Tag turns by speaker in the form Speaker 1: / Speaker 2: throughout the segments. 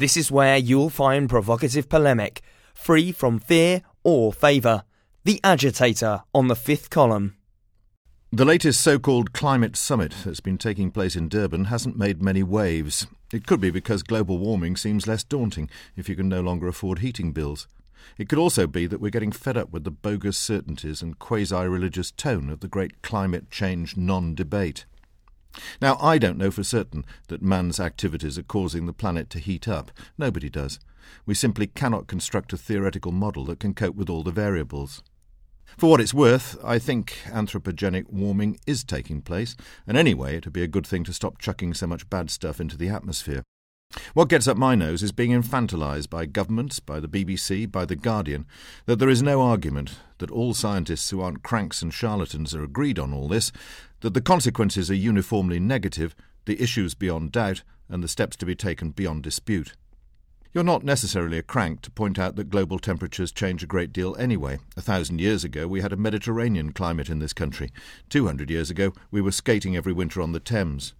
Speaker 1: This is where you'll find provocative polemic, free from fear or favour. The Agitator on the fifth column.
Speaker 2: The latest so called climate summit that's been taking place in Durban hasn't made many waves. It could be because global warming seems less daunting if you can no longer afford heating bills. It could also be that we're getting fed up with the bogus certainties and quasi religious tone of the great climate change non debate. Now, I don't know for certain that man's activities are causing the planet to heat up. Nobody does. We simply cannot construct a theoretical model that can cope with all the variables. For what it's worth, I think anthropogenic warming is taking place, and anyway, it would be a good thing to stop chucking so much bad stuff into the atmosphere. What gets up my nose is being infantilized by governments, by the BBC, by The Guardian, that there is no argument, that all scientists who aren't cranks and charlatans are agreed on all this, that the consequences are uniformly negative, the issues beyond doubt, and the steps to be taken beyond dispute. You're not necessarily a crank to point out that global temperatures change a great deal anyway. A thousand years ago, we had a Mediterranean climate in this country. Two hundred years ago, we were skating every winter on the Thames.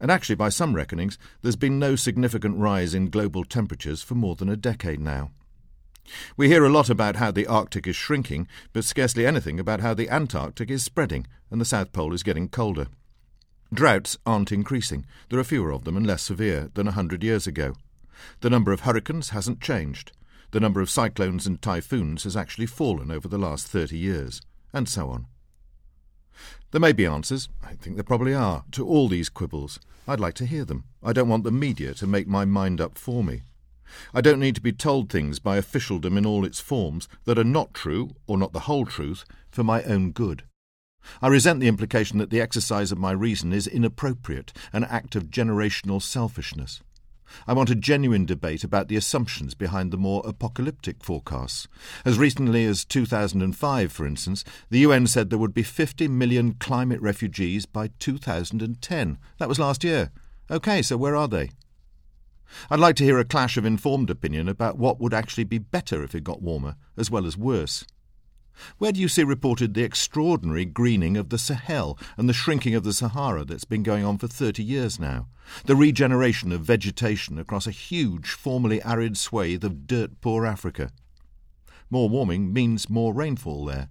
Speaker 2: And actually, by some reckonings, there's been no significant rise in global temperatures for more than a decade now. We hear a lot about how the Arctic is shrinking, but scarcely anything about how the Antarctic is spreading and the South Pole is getting colder. Droughts aren't increasing. There are fewer of them and less severe than a hundred years ago. The number of hurricanes hasn't changed. The number of cyclones and typhoons has actually fallen over the last thirty years, and so on. There may be answers, I think there probably are, to all these quibbles. I'd like to hear them. I don't want the media to make my mind up for me. I don't need to be told things by officialdom in all its forms that are not true, or not the whole truth, for my own good. I resent the implication that the exercise of my reason is inappropriate, an act of generational selfishness. I want a genuine debate about the assumptions behind the more apocalyptic forecasts. As recently as 2005, for instance, the UN said there would be 50 million climate refugees by 2010. That was last year. OK, so where are they? I'd like to hear a clash of informed opinion about what would actually be better if it got warmer, as well as worse. Where do you see reported the extraordinary greening of the Sahel and the shrinking of the Sahara that's been going on for 30 years now? The regeneration of vegetation across a huge, formerly arid swathe of dirt poor Africa. More warming means more rainfall there.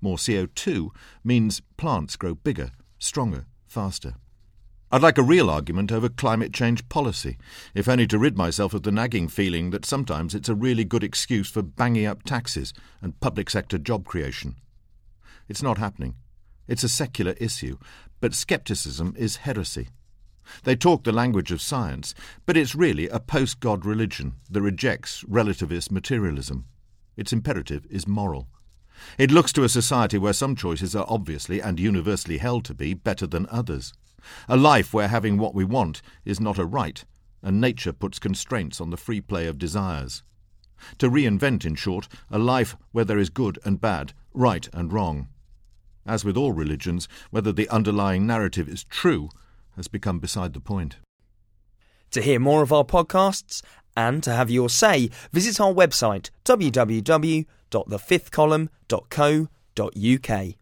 Speaker 2: More CO2 means plants grow bigger, stronger, faster. I'd like a real argument over climate change policy, if only to rid myself of the nagging feeling that sometimes it's a really good excuse for banging up taxes and public sector job creation. It's not happening. It's a secular issue, but scepticism is heresy. They talk the language of science, but it's really a post God religion that rejects relativist materialism. Its imperative is moral. It looks to a society where some choices are obviously and universally held to be better than others. A life where having what we want is not a right, and nature puts constraints on the free play of desires. To reinvent, in short, a life where there is good and bad, right and wrong. As with all religions, whether the underlying narrative is true has become beside the point.
Speaker 1: To hear more of our podcasts and to have your say, visit our website www.thefifthcolumn.co.uk.